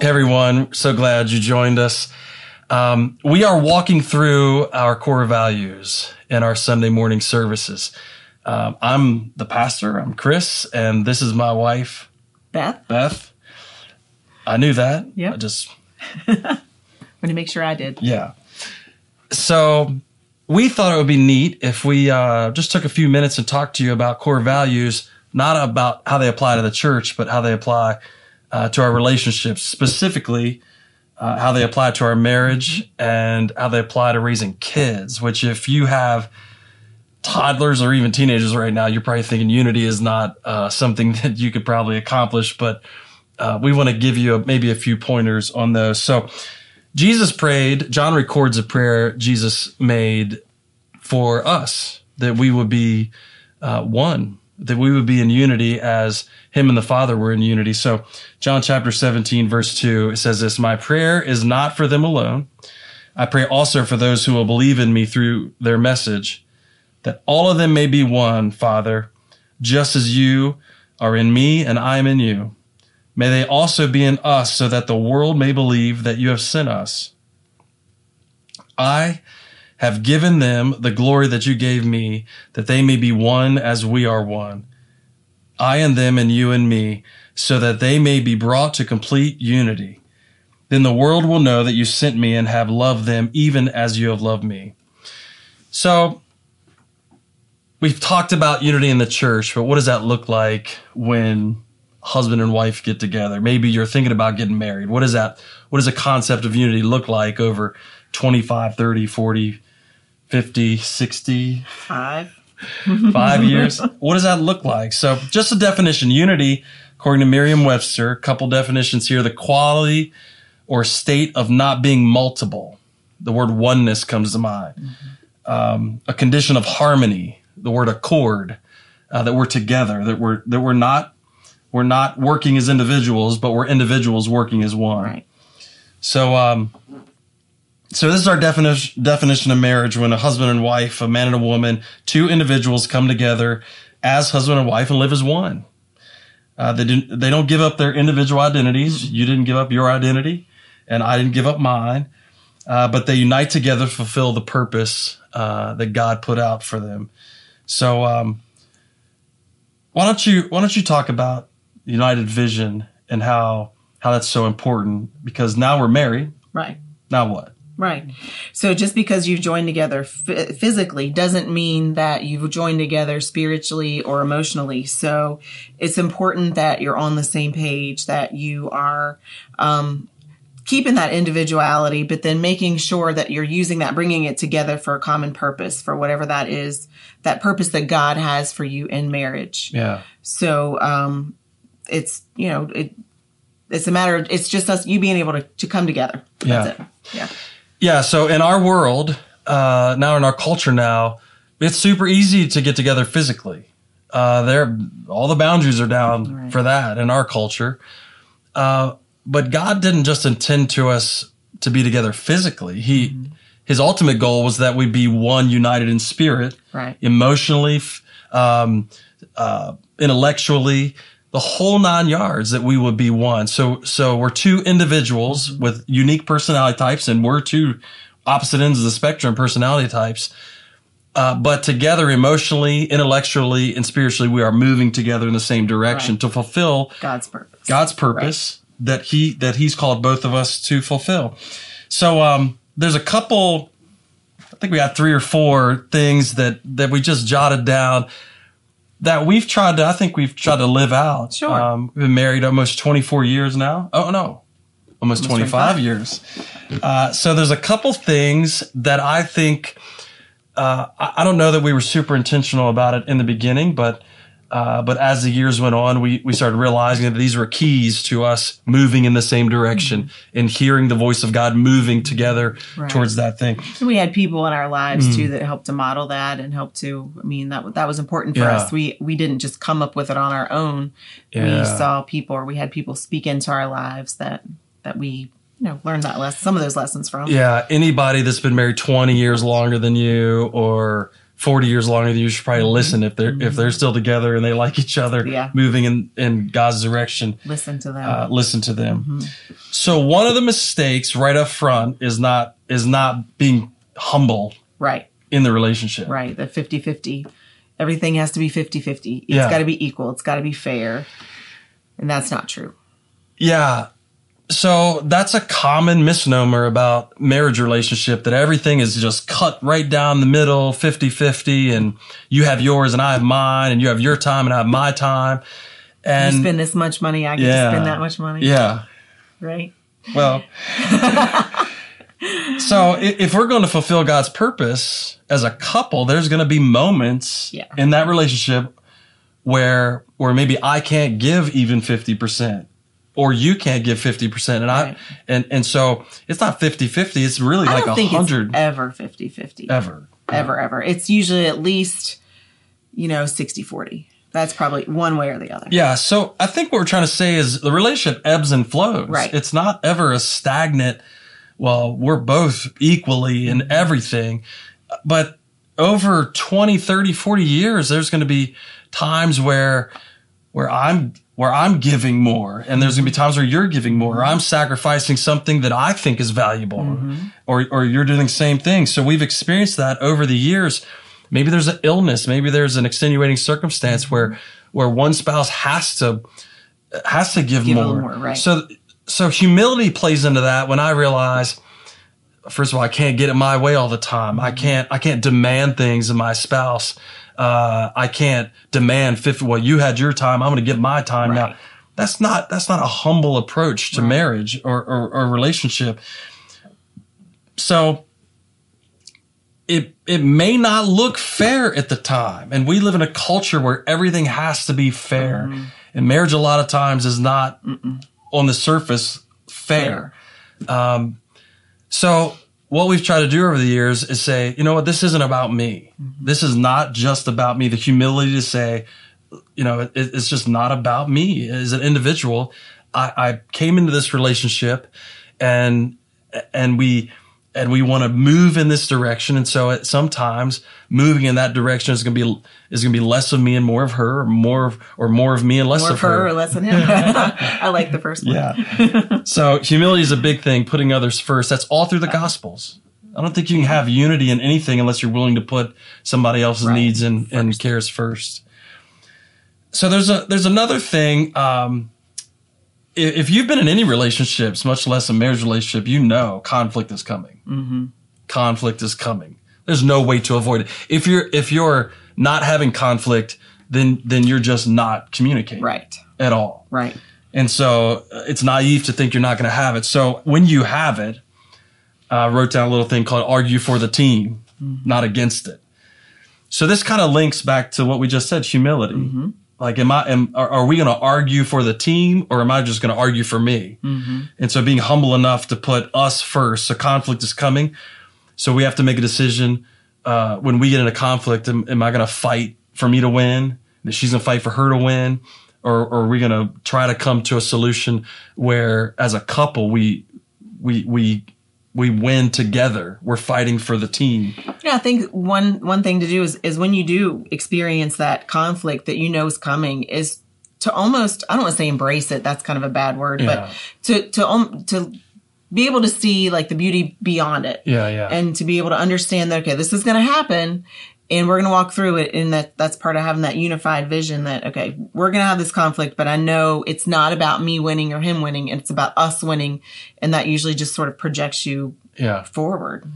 everyone. So glad you joined us. Um, we are walking through our core values in our Sunday morning services. Um, I'm the pastor. I'm Chris, and this is my wife, Beth. Beth. I knew that. Yeah. I just Want to make sure I did. yeah. So we thought it would be neat if we uh, just took a few minutes and talked to you about core values, not about how they apply to the church, but how they apply uh, to our relationships, specifically uh, how they apply to our marriage and how they apply to raising kids. Which, if you have toddlers or even teenagers right now, you're probably thinking unity is not uh, something that you could probably accomplish, but uh, we want to give you a, maybe a few pointers on those. So, Jesus prayed, John records a prayer Jesus made for us that we would be uh, one, that we would be in unity as him and the Father were in unity. So, John chapter 17, verse 2, it says this My prayer is not for them alone. I pray also for those who will believe in me through their message, that all of them may be one, Father, just as you are in me and I am in you. May they also be in us so that the world may believe that you have sent us. I have given them the glory that you gave me, that they may be one as we are one. I and them and you and me, so that they may be brought to complete unity. Then the world will know that you sent me and have loved them even as you have loved me. So, we've talked about unity in the church, but what does that look like when husband and wife get together? Maybe you're thinking about getting married. What does that? What does a concept of unity look like over 25, 30, 40, 50, 60, Five. five years? What does that look like? So, just a definition unity, according to Merriam Webster, a couple definitions here the quality or state of not being multiple. The word oneness comes to mind. Um, a condition of harmony, the word accord, uh, that we're together, that we're, that we're not, we're not working as individuals, but we're individuals working as one. Right. So, um, so this is our definition definition of marriage: when a husband and wife, a man and a woman, two individuals come together as husband and wife and live as one. Uh, they didn't. They don't give up their individual identities. You didn't give up your identity, and I didn't give up mine. Uh, but they unite together to fulfill the purpose uh, that God put out for them. So, um, why don't you why don't you talk about United Vision and how how that's so important? Because now we're married. Right. Now what? Right. So just because you've joined together f- physically doesn't mean that you've joined together spiritually or emotionally. So it's important that you're on the same page, that you are, um, keeping that individuality, but then making sure that you're using that, bringing it together for a common purpose, for whatever that is, that purpose that God has for you in marriage. Yeah. So, um, it's, you know, it, it's a matter of, it's just us, you being able to, to come together. That's Yeah. it. Yeah. Yeah. So in our world, uh, now in our culture now, it's super easy to get together physically. Uh, there, all the boundaries are down Right. for that in our culture. Uh, but God didn't just intend to us to be together physically. He, his ultimate goal was that we'd be one united in spirit, Right. emotionally, um, uh, intellectually, the whole nine yards that we would be one. So, so we're two individuals with unique personality types and we're two opposite ends of the spectrum personality types. Uh, but together emotionally, intellectually, and spiritually, we are moving together in the same direction Right. to fulfill God's purpose. God's purpose that he that he's called both of us to fulfill. So um, there's a couple. I think we got three or four things that that we just jotted down that we've tried to. I think we've tried to live out. Sure. Um, we've been married almost 24 years now. Oh no, almost, 25, 25. years. Uh, so there's a couple things that I think. Uh, I, I don't know that we were super intentional about it in the beginning, but uh, but as the years went on, we, we started realizing that these were keys to us moving in the same direction and hearing the voice of God moving together Right. towards that thing. And we had people in our lives Mm. too that helped to model that and helped to. I mean, that that was important for Yeah. us. We we didn't just come up with it on our own. Yeah. We saw people, or we had people speak into our lives that that we you know learned that lesson, some of those lessons from. Yeah, anybody that's been married 20 years longer than you or 40 years longer than you should probably listen if they're if they're still together and they like each other Yeah. moving in in god's direction Listen to them. uh, listen to them so one of the mistakes right up front is not is not being humble right. in the relationship Right. The 50 50. Everything has to be 50 50. It's Yeah. got to be equal. It's got to be fair. And that's not true. Yeah. So that's a common misnomer about marriage relationship that everything is just cut right down the middle, 50-50 and you have yours and I have mine and you have your time and I have my time. And You spend this much money, I get yeah. to spend that much money. yeah. Right. Well, so if we're going to fulfill God's purpose as a couple, there's going to be moments Yeah. in that relationship where where maybe I can't give even 50% or you can't give 50% and I and and so it's not 50-50, it's really like a 100 ever 50 50. ever. Ever, ever. It's usually at least, you know, 60 40. That's probably one way or the other. Yeah, so I think what we're trying to say is the relationship ebbs and flows. Right. It's not ever a stagnant, well, we're both equally in everything. But over 20, 30, 40 years, there's going to be times where where I'm where I'm giving more and there's going to be times where you're giving more or I'm sacrificing something that I think is valuable mm-hmm. or or you're doing the same thing. So we've experienced that over the years. Maybe there's an illness, maybe there's an extenuating circumstance where where one spouse has to has to give, Give more. more, right. So so humility plays into that when I realize first of all, I can't get it my way all the time. Mm-hmm. I can't, I can't demand things of my spouse. Uh, I can't demand 50. Well, you had your time. I'm going to get my time now. That's not, that's not a humble approach to marriage or, or, or relationship. So it, it may not look fair at the time. And we live in a culture where everything has to be fair. Mm-hmm. And marriage a lot of times is not on the surface fair. So what we've tried to do over the years is say, you know what, this isn't about me. Mm-hmm. This is not just about me. The humility to say, you know, it, it's just not about me as an individual. I, I came into this relationship and, and we, and we want to move in this direction. And so it, sometimes moving in that direction is going to be, is going to be less of me and more of her or more of, or more of me and less More of of her her. or less than him. I like the first one. Yeah. so humility is a big thing, putting others first. That's all through the gospels. I don't think you can have unity in anything unless you're willing to put somebody else's Right. needs and, and cares first. So there's a there's another thing. Um, if you've been in any relationships, much less a marriage relationship, you know conflict is coming. Mm-hmm. Conflict is coming. There's no way to avoid it. If you're if you're not having conflict, then then you're just not communicating Right. at all. Right. And so uh, it's naive to think you're not going to have it. So when you have it, I wrote down a little thing called argue for the team, not against it. So this kind of links back to what we just said, humility. Like, am I, am, are, are we going to argue for the team or am I just going to argue for me? And so being humble enough to put us first. So conflict is coming. So we have to make a decision. Uh, when we get in a conflict, am, am I going to fight for me to win? That she's going to fight for her to win? Or, or are we going to try to come to a solution where as a couple, we, we, we, we win together. We're fighting for the team. Yeah, I think one one thing to do is is when you do experience that conflict that you know is coming is to almost I don't want to say embrace it. That's kind of a bad word, Yeah. but to to um, to be able to see like the beauty beyond it. Yeah, yeah. And to be able to understand that okay, this is going to happen and we're going to walk through it and that that's part of having that unified vision that okay, we're going to have this conflict, but I know it's not about me winning or him winning, it's about us winning and that usually just sort of projects you yeah. forward.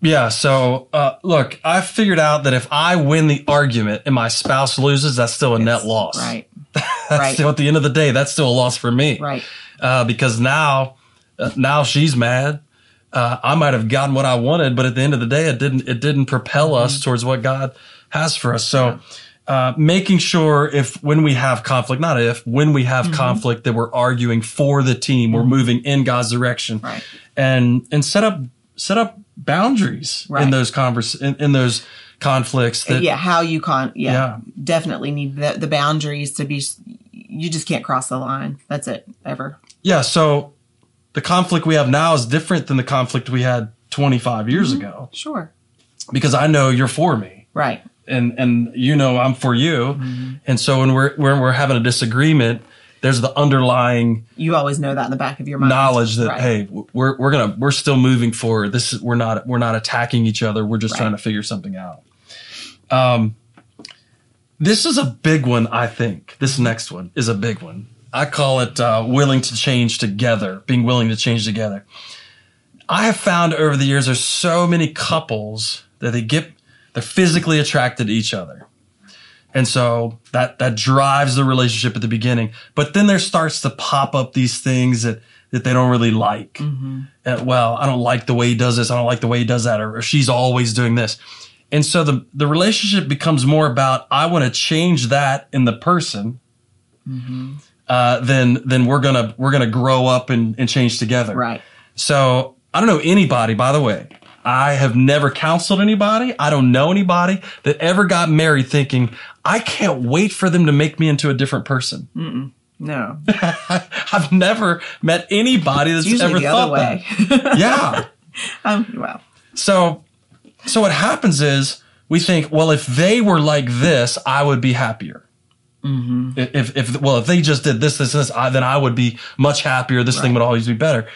Yeah. So, uh, look, I figured out that if I win the argument and my spouse loses, that's still a net loss. Right. That's right. still at the end of the day, that's still a loss for me. Right. Uh, because now, uh, now she's mad. Uh, I might have gotten what I wanted, but at the end of the day, it didn't, it didn't propel Mm-hmm. us towards what God has for us. So, uh, making sure if when we have conflict, not if, when we have Mm-hmm. conflict that we're arguing for the team, we're moving in God's direction Right. and, and set up, set up boundaries in those convers, in, in those conflicts that, yeah, how you con yeah, Yeah. definitely need the, the boundaries to be you just can't cross the line. That's it ever. yeah. So the conflict we have now is different than the conflict we had 25 years Mm-hmm. ago Sure. because I know you're for me. Right. and and you know I'm for you, and so when we're when we're having a disagreement, there's the underlying You always know that in the back of your mind. knowledge that Right. hey we're we're gonna we're still moving forward. This is we're not we're not attacking each other. We're just Right. trying to figure something out. Um, this is a big one. I think this next one is a big one. I call it uh, willing to change together, being willing to change together. I have found over the years there's so many couples that they get they're physically attracted to each other. And so that that drives the relationship at the beginning. But then there starts to pop up these things that that they don't really like. And, well, I don't like the way he does this. I don't like the way he does that, or, or she's always doing this. And so the the relationship becomes more about I want to change that in the person. Uh, then then we're gonna we're gonna grow up and, and change together. Right. So I don't know anybody, by the way. I have never counseled anybody. I don't know anybody that ever got married thinking, I can't wait for them to make me into a different person. No. I've never met anybody that's ever thought way. that. Yeah. um, well, So, so what happens is we think, well, if they were like this, I would be happier. Mm-hmm. If, if, well, if they just did this, this, this, I, then I would be much happier. This thing would always be better.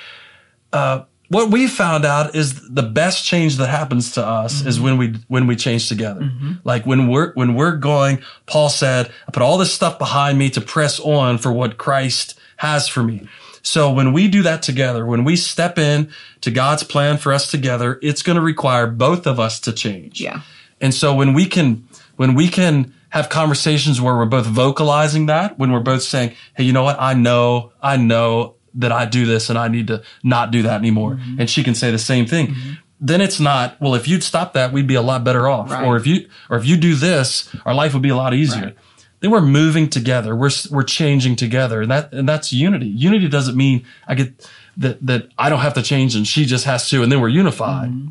Uh, what we found out is the best change that happens to us is Mm-hmm. when we when we change together. Like when we're when we're going, Paul said, I put all this stuff behind me to press on for what Christ has for me. So when we do that together, when we step in to God's plan for us together, it's going to require both of us to change. yeah. And so when we can, when we can have conversations where we're both vocalizing that, when we're both saying, Hey, you know what? I know, I know that I do this and I need to not do that anymore. Mm-hmm. And she can say the same thing. Then it's not, well, if you'd stop that, we'd be a lot better off. Right. Or if you, or if you do this, our life would be a lot easier. Right. Then we're moving together. We're, we're changing together. And that, and that's unity. Unity doesn't mean I get that, that I don't have to change and she just has to, and then we're unified Mm-hmm.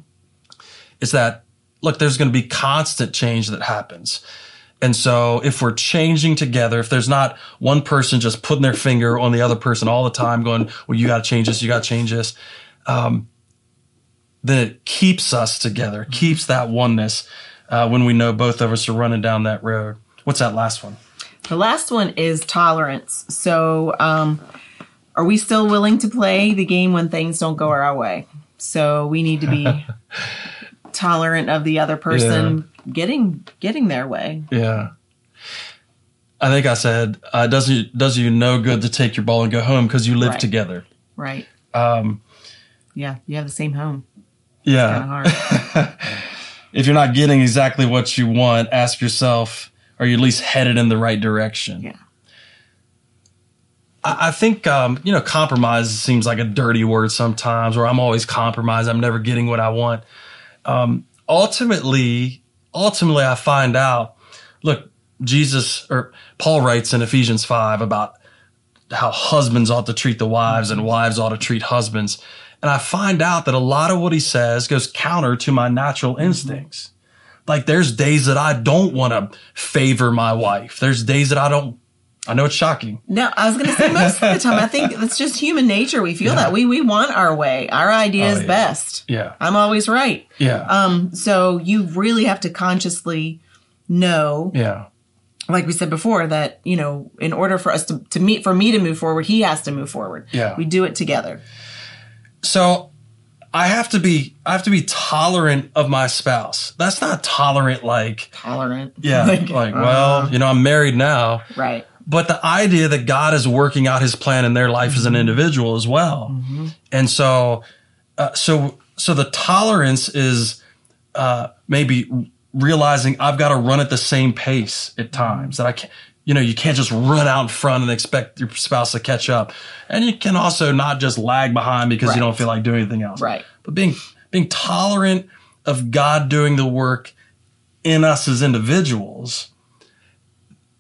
is that look, there's going to be constant change that happens. And so if we're changing together, if there's not one person just putting their finger on the other person all the time going, well, you got to change this, you got to change this. Um, then it keeps us together, keeps that oneness, uh, when we know both of us are running down that road. What's that last one? The last one is tolerance. So, um, are we still willing to play the game when things don't go our way? So we need to be tolerant of the other person getting getting their way. Yeah. I think I said, uh, does you, does you no good to take your ball and go home because you live Right. together. Right. Um, Yeah, you have the same home. yeah. If you're not getting exactly what you want, ask yourself, are you at least headed in the right direction? Yeah. I, I think, um, you know, compromise seems like a dirty word sometimes, or I'm always compromised. I'm never getting what I want. Um, ultimately, ultimately, I find out, look, Jesus or Paul writes in Ephesians 5 about how husbands ought to treat the wives and wives ought to treat husbands. And I find out that a lot of what he says goes counter to my natural instincts. Like there's days that I don't want to favor my wife. There's days that I don't, I know it's shocking. No, I was going to say most of the time. I think it's just human nature. We feel that we we want our way. Our idea Oh, is yeah. best. Yeah. I'm always right. Yeah. Um. So you really have to consciously know, yeah. like we said before, that you know, in order for us to to meet for me to move forward, he has to move forward. Yeah. We do it together. So I have to be, I have to be tolerant of my spouse. That's not tolerant like, Tolerant. yeah, like, well, you know, I'm married now. Right. But the idea that God is working out His plan in their life as an individual as well, and so, uh, so, so the tolerance is uh, maybe realizing I've got to run at the same pace at times that I can't. You know, you can't just run out in front and expect your spouse to catch up, and you can also not just lag behind because Right. you don't feel like doing anything else. Right. But being being tolerant of God doing the work in us as individuals,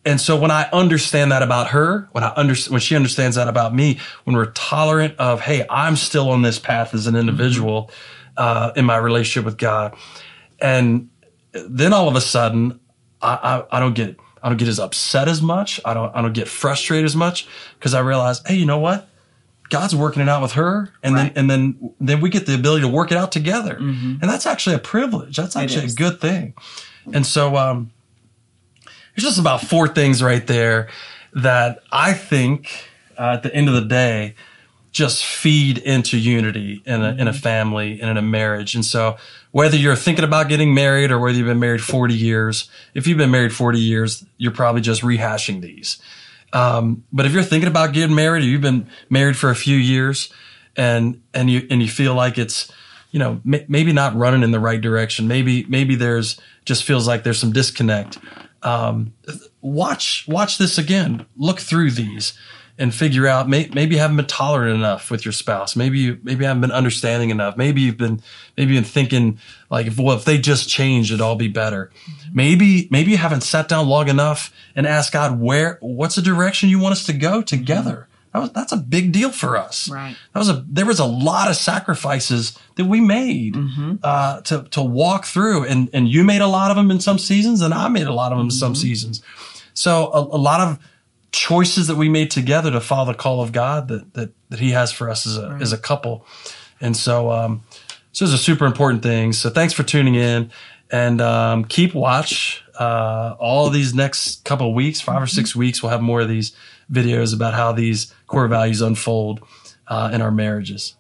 and so when I understand that about her, when I under, when she understands that about me, when we're tolerant of, hey, I'm still on this path as an individual uh, in my relationship with God, and then all of a sudden, I, I, I don't get I don't get as upset as much. I don't I don't get frustrated as much because I realize, hey, you know what? God's working it out with her, and Right. then and then then we get the ability to work it out together, and that's actually a privilege. That's actually a good thing. And so, um, there's just about four things right there that I think uh, at the end of the day just feed into unity in a, in a family and in a marriage. And so whether you're thinking about getting married or whether you've been married 40 years, if you've been married 40 years, you're probably just rehashing these. Um, but if you're thinking about getting married or you've been married for a few years and, and you, and you feel like it's, you know, m- maybe not running in the right direction. Maybe, maybe there's just feels like there's some disconnect. Um, watch, watch this again. Look through these and figure out may, maybe you haven't been tolerant enough with your spouse. Maybe you maybe you haven't been understanding enough. Maybe you've been maybe you've been thinking like if well if they just change it'd all be better. Maybe maybe you haven't sat down long enough and asked God where what's the direction you want us to go together. That was, that's a big deal for us. Right. That was a there was a lot of sacrifices that we made uh, to to walk through, and and you made a lot of them in some seasons, and I made a lot of them in some seasons. So a, a lot of choices that we made together to follow the call of God that that, that He has for us as a as a couple, and so um, so those are super important thing. So thanks for tuning in, and um, keep watch. Uh, all these next couple of weeks, 5 or six weeks, we'll have more of these videos about how these core values unfold uh, in our marriages.